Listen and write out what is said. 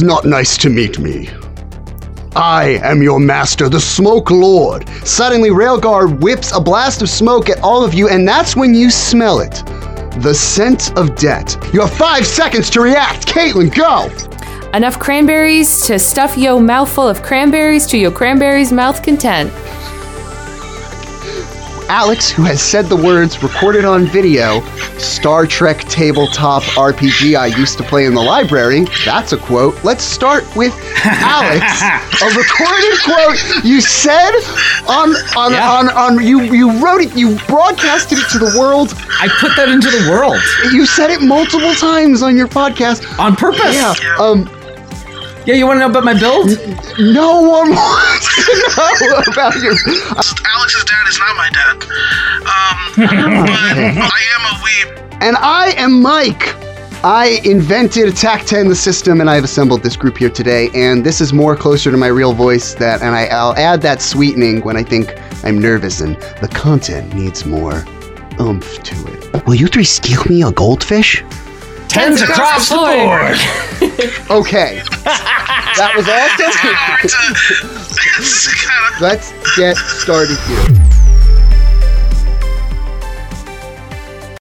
It's not nice to meet me. I am your master, the Smoke Lord. Suddenly, Railguard whips a blast of smoke at all of you, and that's when you smell it. The scent of debt. You have five seconds to react. Caitlin, go! Enough cranberries to stuff yo mouth full of cranberries to your cranberries mouth content. Alex, who has said the words recorded on video, Star Trek tabletop RPG I used to play in the library. That's a quote. Let's start with Alex. a recorded quote you said on on, Yeah. on on you you wrote it, you broadcasted it to the world. I put that into the world You said it multiple times on your podcast. on purpose. Yeah. Um Yeah, you want to know about my build? no one wants to know about your Alex's dad is not my dad. Um, but I am a weeb. And I am Mike. I invented Attack 10, the system, and I have assembled this group here today. And this is more closer to my real voice. That, and I, I'll add that sweetening when I think I'm nervous and the content needs more oomph to it. Will you three steal me a goldfish? Tens across the board. Okay, that was awesome. It's, a, it's kind of Let's get started here.